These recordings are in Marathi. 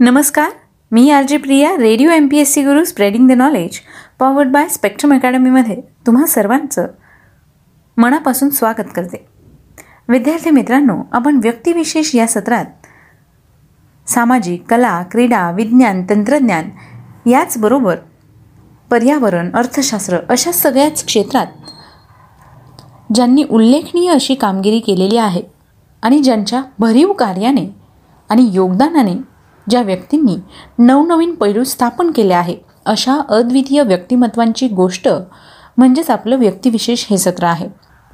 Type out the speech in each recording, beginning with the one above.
नमस्कार मी R J Priya radio M P S C Guru spreading the knowledge powered by Spectrum अकॅडमीमध्ये तुम्हा सर्वांचं मनापासून स्वागत करते. विद्यार्थी मित्रांनो आपण व्यक्तिविशेष या सत्रात सामाजिक कला क्रीडा विज्ञान तंत्रज्ञान याचबरोबर पर्यावरण अर्थशास्त्र अशा सगळ्याच क्षेत्रात ज्यांनी उल्लेखनीय अशी कामगिरी केलेली आहे आणि ज्यांच्या भरीव कार्याने आणि योगदानाने ज्या व्यक्तींनी नवनवीन पैलू स्थापन केले आहे अशा अद्वितीय व्यक्तिमत्वांची गोष्ट म्हणजेच आपलं व्यक्तिविशेष हे सत्र आहे.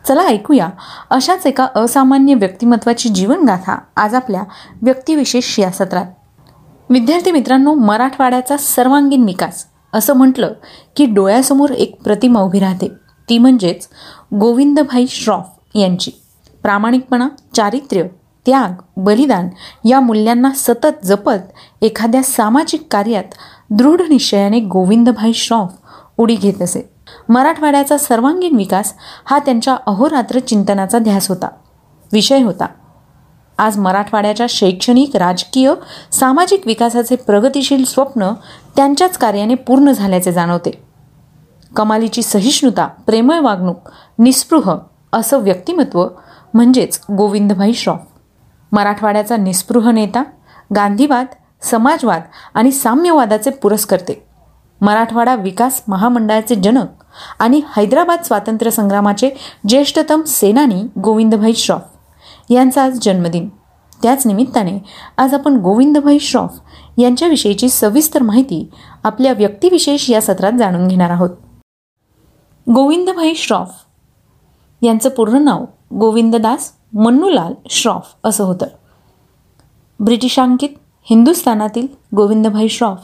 चला ऐकूया अशाच एका असामान्य व्यक्तिमत्वाची जीवनगाथा आज आपल्या व्यक्तिविशेष या सत्रात. विद्यार्थी मित्रांनो मराठवाड्याचा सर्वांगीण विकास असं म्हटलं की डोळ्यासमोर एक प्रतिमा उभी राहते. ती म्हणजेच गोविंदभाई श्रॉफ यांची. प्रामाणिकपणा चारित्र्य त्याग बलिदान या मूल्यांना सतत जपत एखाद्या सामाजिक कार्यात दृढ निश्चयाने गोविंदभाई श्रॉफ उडी घेत असे. मराठवाड्याचा सर्वांगीण विकास हा त्यांच्या अहोरात्र चिंतनाचा ध्यास होता. विषय होता. आज मराठवाड्याच्या शैक्षणिक राजकीय सामाजिक विकासाचे प्रगतिशील स्वप्न त्यांच्याच कार्याने पूर्ण झाल्याचे जाणवते. कमालीची सहिष्णुता प्रेमळ वागणूक निस्पृह असं व्यक्तिमत्व म्हणजेच गोविंदभाई श्रॉफ. मराठवाड्याचा निस्पृह नेता गांधीवाद समाजवाद आणि साम्यवादाचे पुरस्कर्ते. मराठवाडा विकास महामंडळाचे जनक आणि हैदराबाद स्वातंत्र्य संग्रामाचे ज्येष्ठतम सेनानी गोविंदभाई श्रॉफ यांचा आज जन्मदिन. त्याच निमित्ताने आज आपण गोविंदभाई श्रॉफ यांच्याविषयीची सविस्तर माहिती आपल्या व्यक्तिविशेष या सत्रात जाणून घेणार आहोत. गोविंदभाई श्रॉफ यांचं पूर्ण नाव गोविंददास मन्नूलाल श्रॉफ असं होतं. ब्रिटिशांकित हिंदुस्थानातील गोविंदभाई श्रॉफ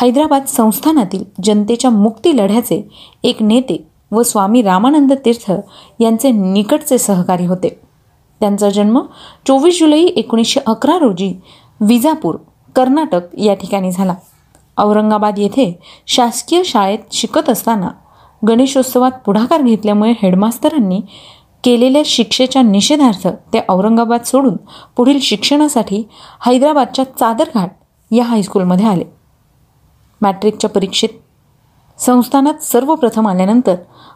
हैदराबाद संस्थानातील जनतेच्या मुक्ती लढ्याचे एक नेते व स्वामी रामानंद तीर्थ यांचे निकटचे सहकारी होते. त्यांचा जन्म चोवीस जुलै एकोणीसशे अकरा रोजी विजापूर कर्नाटक या ठिकाणी झाला. औरंगाबाद येथे शासकीय शाळेत शिकत असताना गणेशोत्सवात पुढाकार घेतल्यामुळे हेडमास्तरांनी केलेल्या शिक्षेच्या निषेधार्थ ते औरंगाबाद सोडून पुढील शिक्षणासाठी हैदराबादच्या चादरघाट या हायस्कूलमध्ये आले. मॅट्रिकच्या परीक्षेत संस्थानात सर्वप्रथम आल्यानंतर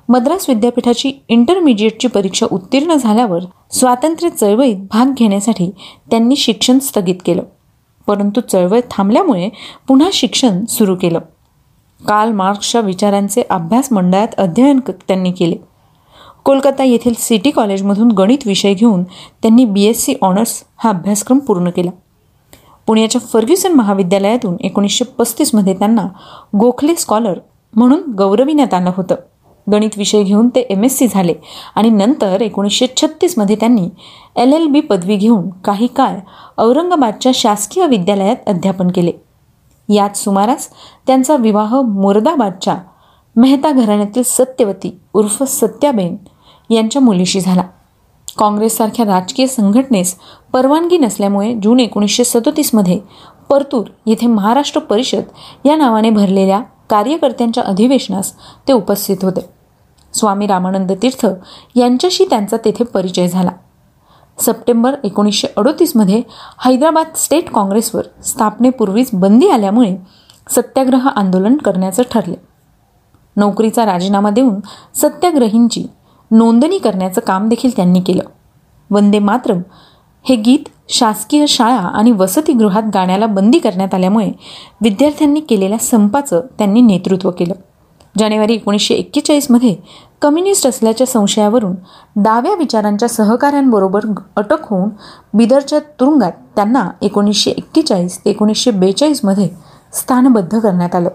मद्रास विद्यापीठाची इंटरमिजिएटची परीक्षा उत्तीर्ण झाल्यावर स्वातंत्र्य चळवळीत भाग घेण्यासाठी त्यांनी शिक्षण स्थगित केलं. परंतु चळवळ थांबल्यामुळे पुन्हा शिक्षण सुरू केलं. काल मार्क्सच्या विचारांचे अभ्यास मंडळात अध्ययन त्यांनी केले. कोलकाता येथील सिटी कॉलेजमधून गणित विषय घेऊन त्यांनी बी एस सी ऑनर्स हा अभ्यासक्रम पूर्ण केला. पुण्याच्या फर्ग्युसन महाविद्यालयातून एकोणीसशे पस्तीसमध्ये त्यांना गोखले स्कॉलर म्हणून गौरविण्यात आलं होतं. गणित विषय घेऊन ते एम एस सी झाले आणि नंतर एकोणीसशे छत्तीसमध्ये त्यांनी एल एल बी पदवी घेऊन काही काळ औरंगाबादच्या शासकीय विद्यालयात अध्यापन केले. याच सुमारास त्यांचा विवाह मोरदाबादच्या मेहता घराण्यातील सत्यवती उर्फ सत्याबेन यांच्या मुलीशी झाला. काँग्रेससारख्या राजकीय संघटनेस परवानगी नसल्यामुळे जून एकोणीसशे सदोतीसमध्ये परतूर येथे महाराष्ट्र परिषद या नावाने भरलेल्या कार्यकर्त्यांच्या अधिवेशनास ते उपस्थित होते. स्वामी रामानंद तीर्थ यांच्याशी त्यांचा तेथे परिचय झाला. सप्टेंबर एकोणीसशे अडोतीसमध्ये हैदराबाद स्टेट काँग्रेसवर स्थापनेपूर्वीच बंदी आल्यामुळे सत्याग्रह आंदोलन करण्याचं ठरले. नोकरीचा राजीनामा देऊन सत्याग्रहींची नोंदणी करण्याचं काम देखील त्यांनी केलं. वंदे मातरम हे गीत शासकीय शाळा आणि वसतिगृहात गाण्याला बंदी करण्यात आल्यामुळे विद्यार्थ्यांनी केलेल्या संपाचं त्यांनी नेतृत्व केलं. जानेवारी एकोणीसशे एक्केचाळीसमध्ये कम्युनिस्ट असल्याच्या संशयावरून डाव्या विचारांच्या सहकाऱ्यांबरोबर अटक होऊन बिदरच्या तुरुंगात त्यांना एकोणीसशे एक्केचाळीस ते एकोणीसशे बेचाळीसमध्ये स्थानबद्ध करण्यात आलं.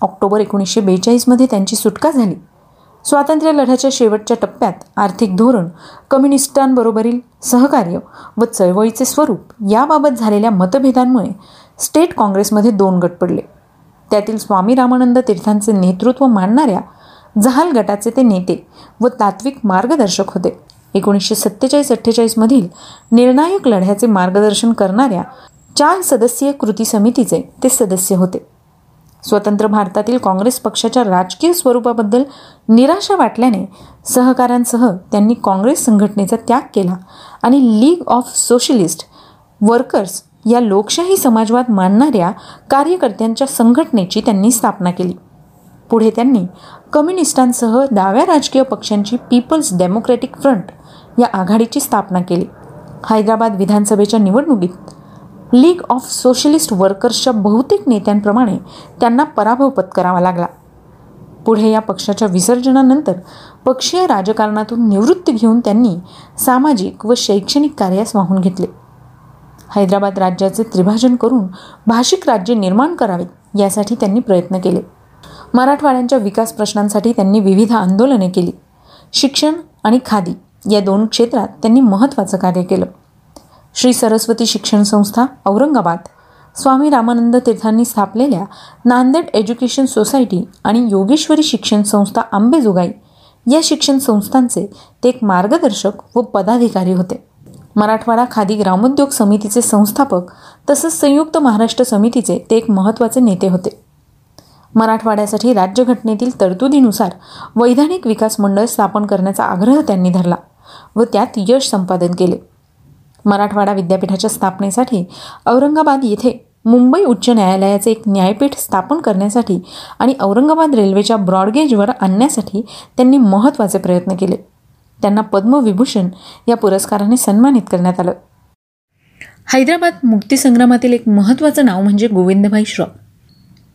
ऑक्टोबर एकोणीसशे बेचाळीसमध्ये त्यांची सुटका झाली. स्वातंत्र्य लढ्याच्या शेवटच्या टप्प्यात आर्थिक धोरण कम्युनिस्टांबरोबरील सहकार्य व चळवळीचे स्वरूप याबाबत झालेल्या मतभेदांमुळे स्टेट काँग्रेसमध्ये दोन गट पडले. त्यातील स्वामी रामानंद तीर्थांचे नेतृत्व मानणाऱ्या जहाल गटाचे ते नेते व तात्विक मार्गदर्शक होते. एकोणीसशे सत्तेचाळीस अठ्ठेचाळीसमधील निर्णायक लढ्याचे मार्गदर्शन करणाऱ्या चार सदस्यीय कृती समितीचे ते सदस्य होते. स्वतंत्र भारतातील काँग्रेस पक्षाच्या राजकीय स्वरूपाबद्दल निराशा वाटल्याने सहकाऱ्यांसह त्यांनी काँग्रेस संघटनेचा त्याग केला आणि लीग ऑफ सोशलिस्ट वर्कर्स या लोकशाही समाजवाद मानणाऱ्या कार्यकर्त्यांच्या संघटनेची त्यांनी स्थापना केली. पुढे त्यांनी कम्युनिस्टांसह डाव्या राजकीय पक्षांची पीपल्स डेमोक्रेटिक फ्रंट या आघाडीची स्थापना केली. हैदराबाद विधानसभेच्या निवडणुकीत लीग ऑफ सोशलिस्ट वर्कर्सच्या बहुतेक नेत्यांप्रमाणे त्यांना पराभव पत्करावा लागला. पुढे या पक्षाच्या विसर्जनानंतर पक्षीय राजकारणातून निवृत्ती घेऊन त्यांनी सामाजिक व शैक्षणिक कार्यास वाहून घेतले. हैदराबाद राज्याचे त्रिभाजन करून भाषिक राज्य निर्माण करावे यासाठी त्यांनी प्रयत्न केले. मराठवाड्यांच्या विकास प्रश्नांसाठी त्यांनी विविध आंदोलने केली. शिक्षण आणि खादी या दोन क्षेत्रात त्यांनी महत्त्वाचं कार्य केलं. श्री सरस्वती शिक्षण संस्था औरंगाबाद. स्वामी रामानंद तीर्थांनी स्थापलेल्या नांदेड एज्युकेशन सोसायटी आणि योगेश्वरी शिक्षण संस्था आंबेजोगाई या शिक्षण संस्थांचे ते एक मार्गदर्शक व पदाधिकारी होते. मराठवाडा खादी ग्रामोद्योग समितीचे संस्थापक तसंच संयुक्त महाराष्ट्र समितीचे ते एक महत्त्वाचे नेते होते. मराठवाड्यासाठी राज्यघटनेतील तरतुदीनुसार वैधानिक विकास मंडळ स्थापन करण्याचा आग्रह त्यांनी धरला व त्यात यश संपादन केले. मराठवाडा विद्यापीठाच्या स्थापनेसाठी औरंगाबाद येथे मुंबई उच्च न्यायालयाचे एक न्यायपीठ स्थापन करण्यासाठी आणि औरंगाबाद रेल्वेच्या ब्रॉडगेजवर आणण्यासाठी त्यांनी महत्त्वाचे प्रयत्न केले. त्यांना पद्मविभूषण या पुरस्काराने सन्मानित करण्यात आलं. हैदराबाद मुक्तीसंग्रामातील एक महत्त्वाचं नाव म्हणजे गोविंदभाई श्रॉफ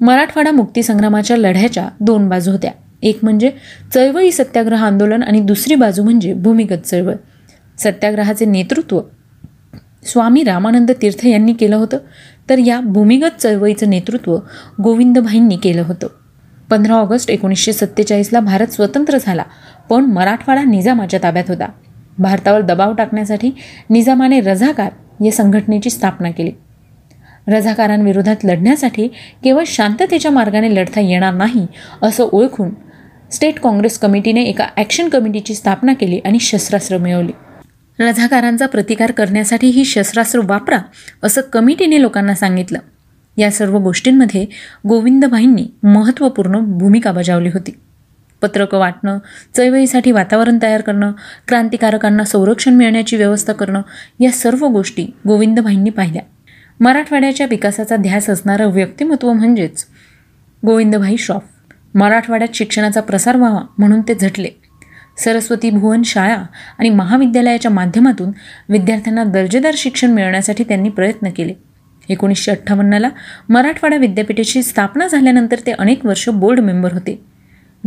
मराठवाडा मुक्तीसंग्रामाच्या लढ्याच्या दोन बाजू होत्या. एक म्हणजे चळवळी सत्याग्रह आंदोलन आणि दुसरी बाजू म्हणजे भूमिगत चळवळ. सत्याग्रहाचे नेतृत्व स्वामी रामानंद तीर्थ यांनी केलं होतं. तर या भूमिगत चळवळीचं नेतृत्व गोविंदभाईंनी केलं होतं. पंधरा ऑगस्ट एकोणीसशे सत्तेचाळीसला भारत स्वतंत्र झाला पण मराठवाडा निजामाच्या ताब्यात होता. भारतावर दबाव टाकण्यासाठी निजामाने रझाकार या संघटनेची स्थापना केली. रझाकारांविरोधात लढण्यासाठी केवळ शांततेच्या मार्गाने लढता येणार नाही असं ओळखून स्टेट काँग्रेस कमिटीने एका ॲक्शन कमिटीची स्थापना केली आणि शस्त्रास्त्र मिळवली. रझाकारांचा प्रतिकार करण्यासाठी ही शस्त्रास्त्र वापरा असं कमिटीने लोकांना सांगितलं. या सर्व गोष्टींमध्ये गोविंदभाईंनी महत्त्वपूर्ण भूमिका बजावली होती. पत्रकं वाटणं चळवळीसाठी वातावरण तयार करणं क्रांतिकारकांना संरक्षण मिळण्याची व्यवस्था करणं या सर्व गोष्टी गोविंदभाईंनी पाहिल्या. मराठवाड्याच्या विकासाचा ध्यास असणारं व्यक्तिमत्व म्हणजेच गोविंदभाई श्रॉफ. मराठवाड्यात शिक्षणाचा प्रसार व्हावा म्हणून ते झटले. सरस्वती भुवन शाळा आणि महाविद्यालयाच्या माध्यमातून विद्यार्थ्यांना दर्जेदार शिक्षण मिळवण्यासाठी त्यांनी प्रयत्न केले. एकोणीसशे अठ्ठावन्नला मराठवाडा विद्यापीठाची स्थापना झाल्यानंतर ते अनेक वर्ष बोर्ड मेंबर होते.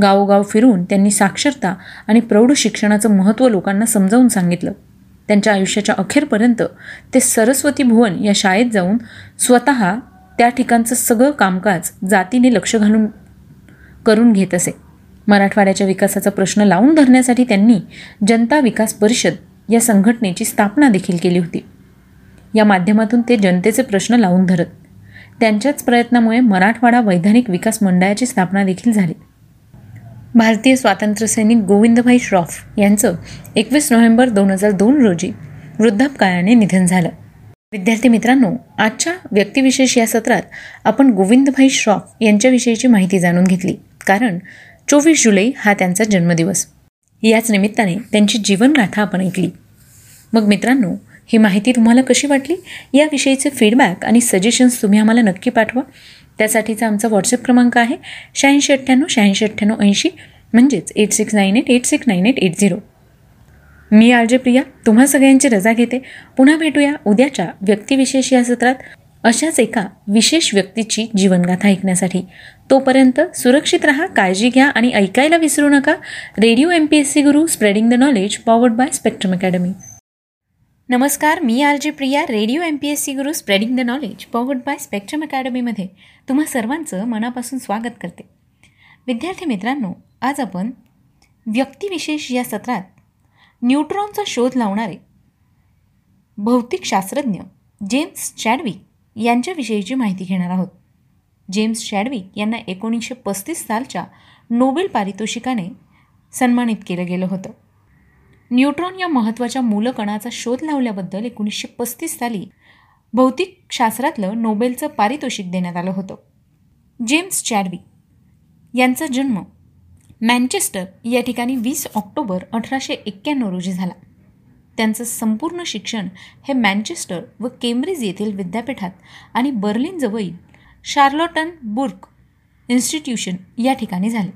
गावोगाव फिरून त्यांनी साक्षरता आणि प्रौढ शिक्षणाचं महत्त्व लोकांना समजावून सांगितलं. त्यांच्या आयुष्याच्या अखेरपर्यंत ते सरस्वती भुवन या शाळेत जाऊन स्वतः त्या ठिकाणचं सगळं कामकाज जातीने लक्ष घालून करून घेत असे. मराठवाड्याच्या विकासाचा प्रश्न लावून धरण्यासाठी त्यांनी जनता विकास परिषद या संघटनेची स्थापना देखील केली होती. या माध्यमातून ते जनतेचे प्रश्न लावून धरत त्यांच्याच प्रयत्नामुळे मराठवाडा वैधानिक विकास मंडळाची स्थापना देखील झाली. भारतीय स्वातंत्र्यसैनिक गोविंदभाई श्रॉफ यांचं एकवीस नोव्हेंबर दोन हजार दोन रोजी वृद्धापकाळाने निधन झालं. विद्यार्थी मित्रांनो आजच्या व्यक्तिविशेष या सत्रात आपण गोविंदभाई श्रॉफ यांच्याविषयीची माहिती जाणून घेतली. कारण चोवीस जुलै हा त्यांचा जन्मदिवस. याच निमित्ताने त्यांची जीवनगाथा आपण ऐकली. मग मित्रांनो ही माहिती तुम्हाला कशी वाटली? याविषयीचे फीडबॅक आणि सजेशन्स तुम्ही आम्हाला नक्की पाठवा. त्यासाठीचा आमचा व्हॉट्सअप क्रमांक आहे शहाऐंशी अठ्ठ्याण्णव शहाऐंशी अठ्ठ्याण्णव ऐंशी म्हणजेच eight six nine eight eight six nine eight eight zero मी आरजे प्रिया तुम्हा सगळ्यांची रजा घेते. पुन्हा भेटूया उद्याच्या व्यक्तिविशेष या सत्रात. अशाच एका विशेष व्यक्तीची जीवनगाथा ऐकण्यासाठी. तोपर्यंत सुरक्षित राहा काळजी घ्या आणि ऐकायला विसरू नका. Radio M P S C Guru spreading the knowledge powered by Spectrum Academy नमस्कार मी R J Priya radio M P S C Guru spreading the knowledge powered by Spectrum अकॅडमीमध्ये तुम्हा सर्वांचं मनापासून स्वागत करते. विद्यार्थी मित्रांनो आज आपण व्यक्तिविशेष या सत्रात न्यूट्रॉनचा शोध लावणारे भौतिकशास्त्रज्ञ जेम्स चॅडविक यांच्याविषयीची माहिती घेणार आहोत. जेम्स शॅडविक यांना एकोणीसशे पस्तीस सालच्या नोबेल पारितोषिकाने सन्मानित केलं गेलं होतं. न्यूट्रॉन या महत्त्वाच्या मूलकणाचा शोध लावल्याबद्दल एकोणीसशे पस्तीस साली भौतिकशास्त्रातलं नोबेलचं पारितोषिक देण्यात आलं होतं. जेम्स चॅडविक यांचा जन्म मँचेस्टर या ठिकाणी वीस ऑक्टोबर अठराशे एक्क्याण्णव रोजी झाला. त्यांचं संपूर्ण शिक्षण हे मँचेस्टर व केम्ब्रिज येथील विद्यापीठात आणि बर्लिनजवळील शार्लोटन बुर्क इन्स्टिट्यूशन या ठिकाणी झाले.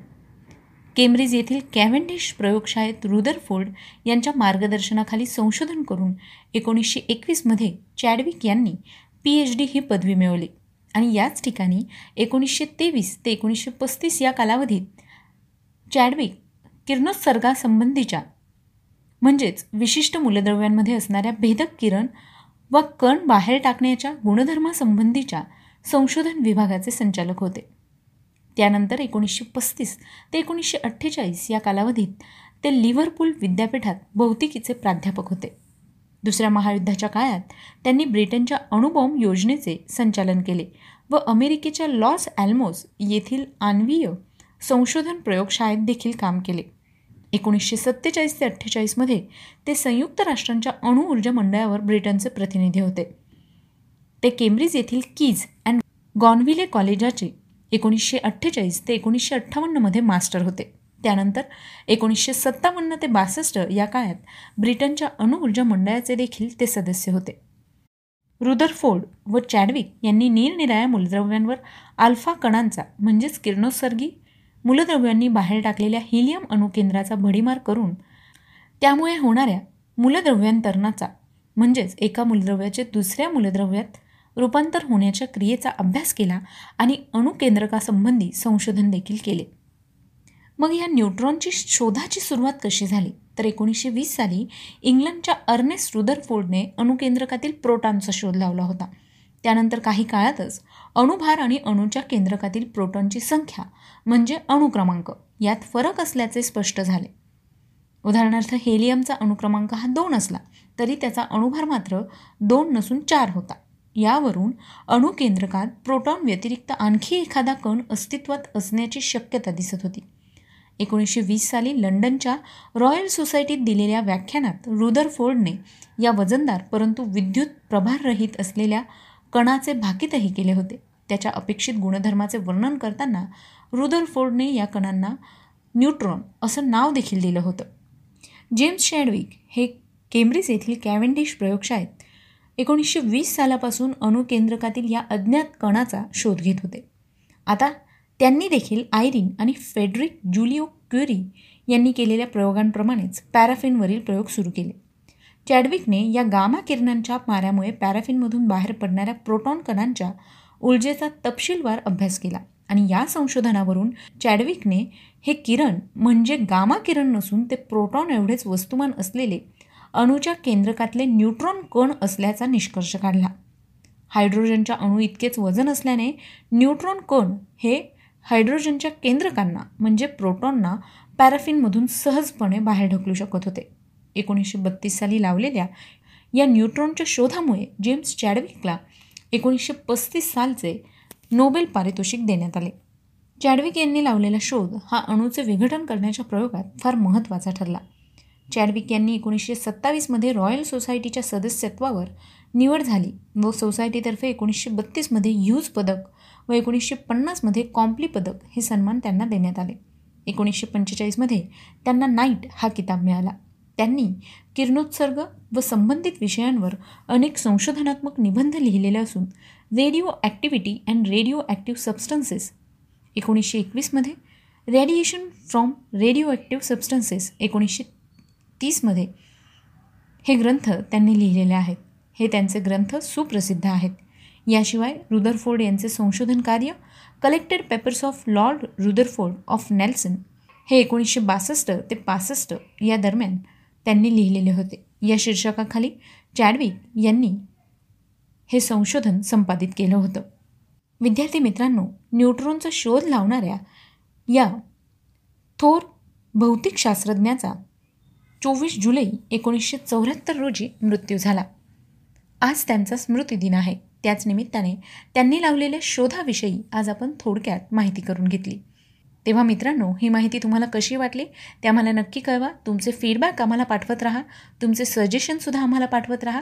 केम्ब्रिज येथील कॅव्हेंडिश प्रयोगशाळेत रुदरफोर्ड यांच्या मार्गदर्शनाखाली संशोधन करून एकोणीसशे एकवीसमध्ये चॅडविक यांनी पी एच डी ही पदवी मिळवली आणि याच ठिकाणी एकोणीसशे तेवीस ते एकोणीसशे पस्तीस या कालावधीत चॅडविक किरणोत्सर्गासंबंधीच्या म्हणजेच विशिष्ट मूलद्रव्यांमध्ये असणाऱ्या भेदक किरण व कण बाहेर टाकण्याच्या गुणधर्मासंबंधीच्या संशोधन विभागाचे संचालक होते. त्यानंतर एकोणीसशे पस्तीस ते एकोणीसशे अठ्ठेचाळीस या कालावधीत ते लिव्हरपूल विद्यापीठात भौतिकीचे प्राध्यापक होते. दुसऱ्या महायुद्धाच्या काळात त्यांनी ब्रिटनच्या अणुबॉम्ब योजनेचे संचालन केले व अमेरिकेच्या लॉस ॲल्मोस येथील आण्वीय संशोधन प्रयोगशाळेत देखील काम केले. एकोणीसशे सत्तेचाळीस ते अठ्ठेचाळीसमध्ये ते संयुक्त राष्ट्रांच्या अणुऊर्जा मंडळावर ब्रिटनचे प्रतिनिधी होते. ते केम्ब्रिज येथील कीज अँड गॉनविले कॉलेजाचे एकोणीसशे अठ्ठेचाळीस ते एकोणीसशे अठ्ठावन्नमध्ये मास्टर होते. त्यानंतर एकोणीसशे सत्तावन्न ते बासष्ट या काळात ब्रिटनच्या अणुऊर्जा मंडळाचे देखील ते सदस्य होते. रुदरफोर्ड व चॅडविक यांनी निरनिराळ्या मूलद्रव्यांवर अल्फा कणांचा म्हणजेच किरणोत्सर्गी मूलद्रव्यांनी बाहेर टाकलेल्या हिलियम अणुकेंद्राचा भडीमार करून त्यामुळे होणाऱ्या मूलद्रव्यांतरणाचा म्हणजेच एका मूलद्रव्याचे दुसऱ्या मूलद्रव्यात रूपांतर होण्याच्या क्रियेचा अभ्यास केला आणि अणुकेंद्रकासंबंधी संशोधन देखील केले. मग या न्यूट्रॉनची शोधाची सुरुवात कशी झाली? तर एकोणीसशे वीस साली इंग्लंडच्या अर्नेस्ट रुदरफोर्डने अणुकेंद्रकातील प्रोटॉनचा शोध लावला होता. त्यानंतर काही काळातच अणुभार आणि अणूच्या केंद्रकातील प्रोटॉनची संख्या म्हणजे अणुक्रमांक यात फरक असल्याचे स्पष्ट झाले. उदाहरणार्थ हेलियमचा अणुक्रमांक हा दोन असला तरी त्याचा अणुभार मात्र दोन नसून चार होता. यावरून अणुकेंद्रकात प्रोटॉन व्यतिरिक्त आणखी एखादा कण अस्तित्वात असण्याची शक्यता दिसत होती. एकोणीसशे वीस साली लंडनच्या रॉयल सोसायटीत दिलेल्या व्याख्यानात रुदरफोर्डने या वजनदार परंतु विद्युत प्रभाररहित असलेल्या कणाचे भाकीतही केले होते. त्याच्या अपेक्षित गुणधर्माचे वर्णन करताना रुदरफोर्डने या कणांना न्यूट्रॉन असं नाव देखील दिलं होतं. जेम्स शॅडविक हे केम्ब्रिज येथील कॅव्हेंडिश प्रयोगशाळेत एकोणीसशे वीस सालापासून अणुकेंद्रकातील या अज्ञात कणाचा शोध घेत होते. आता त्यांनी देखील आयरिन आणि फेडरिक जुलिओ क्युरी यांनी केलेल्या प्रयोगांप्रमाणेच पॅराफिनवरील प्रयोग सुरू केले. चॅडविकने या गामा किरणांच्या माऱ्यामुळे पॅराफिनमधून बाहेर पडणाऱ्या प्रोटॉन कणांच्या ऊर्जेचा तपशीलवार अभ्यास केला आणि या संशोधनावरून चॅडविकने हे किरण म्हणजे गामा किरण नसून ते प्रोटॉन एवढेच वस्तुमान असलेले अणूच्या केंद्रकातले न्यूट्रॉन कण असल्याचा निष्कर्ष काढला. हायड्रोजनच्या अणू इतकेच वजन असल्याने न्यूट्रॉन कण हे हायड्रोजनच्या केंद्रकांना म्हणजे प्रोटॉनना पॅराफिनमधून सहजपणे बाहेर ढकलू शकत होते. एकोणीसशे बत्तीस साली लावलेल्या या न्यूट्रॉनच्या शोधामुळे जेम्स चॅडविकला एकोणीसशे पस्तीस सालचे नोबेल पारितोषिक देण्यात आले. चॅडविक यांनी लावलेला शोध हा अणूचे विघटन करण्याच्या प्रयोगात फार महत्त्वाचा ठरला. चॅडविक यांनी एकोणीसशे सत्तावीसमध्ये रॉयल सोसायटीच्या सदस्यत्वावर निवड झाली व सोसायटीतर्फे एकोणीसशे बत्तीसमध्ये ह्यूज पदक व एकोणीसशे पन्नासमध्ये कॉम्प्ली पदक हे सन्मान त्यांना देण्यात आले. एकोणीसशे पंचेचाळीसमध्ये त्यांना नाईट हा किताब मिळाला. त्यांनी किरणोत्सर्ग व संबंधित विषयांवर अनेक संशोधनात्मक निबंध लिहिलेले असून radioactivity and radioactive substances एकोणीसशे एकवीसमध्ये radiation from radioactive substances एकोणीसशे तीसमध्ये हे ग्रंथ त्यांनी लिहिलेले आहेत. हे त्यांचे ग्रंथ सुप्रसिद्ध आहेत. याशिवाय रुदरफोर्ड यांचे संशोधन कार्य collected papers of lord Rutherford of Nelson हे एकोणीसशे बासष्ट ते पासष्ट या दरम्यान त्यांनी लिहिलेले होते. या शीर्षकाखाली चॅडविक यांनी हे संशोधन संपादित केलं होतं. विद्यार्थी मित्रांनो न्यूट्रॉनचा शोध लावणाऱ्या या थोर भौतिकशास्त्रज्ञाचा चोवीस जुलै एकोणीसशे चौऱ्याहत्तर रोजी मृत्यू झाला. आज त्यांचा स्मृतिदिन आहे. त्याच निमित्ताने त्यांनी लावलेल्या शोधाविषयी आज आपण थोडक्यात माहिती करून घेतली. तेव्हा मित्रांनो ही माहिती तुम्हाला कशी वाटली? ते आम्हाला नक्की कळवा. तुमचे फीडबॅक आम्हाला पाठवत राहा. तुमचे सजेशनसुद्धा आम्हाला पाठवत राहा.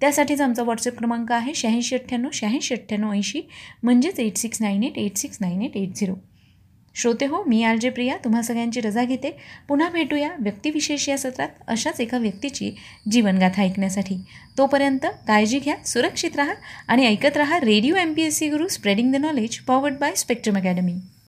त्यासाठीच आमचा व्हॉट्सअप क्रमांक आहे शहाऐंशी अठ्ठ्याण्णव शहाऐंशी अठ्ठ्याण्णव ऐंशी. म्हणजेच eight six nine eight eight six nine eight eight zero श्रोते हो मी आर जे प्रिया. तुम्हा सगळ्यांची रजा घेते. पुन्हा भेटूया व्यक्तिविशेष या सत्रात अशाच एका व्यक्तीची जीवनगाथा ऐकण्यासाठी. तोपर्यंत काळजी घ्या सुरक्षित राहा आणि ऐकत राहा radio M P S C Guru spreading the knowledge powered by Spectrum Academy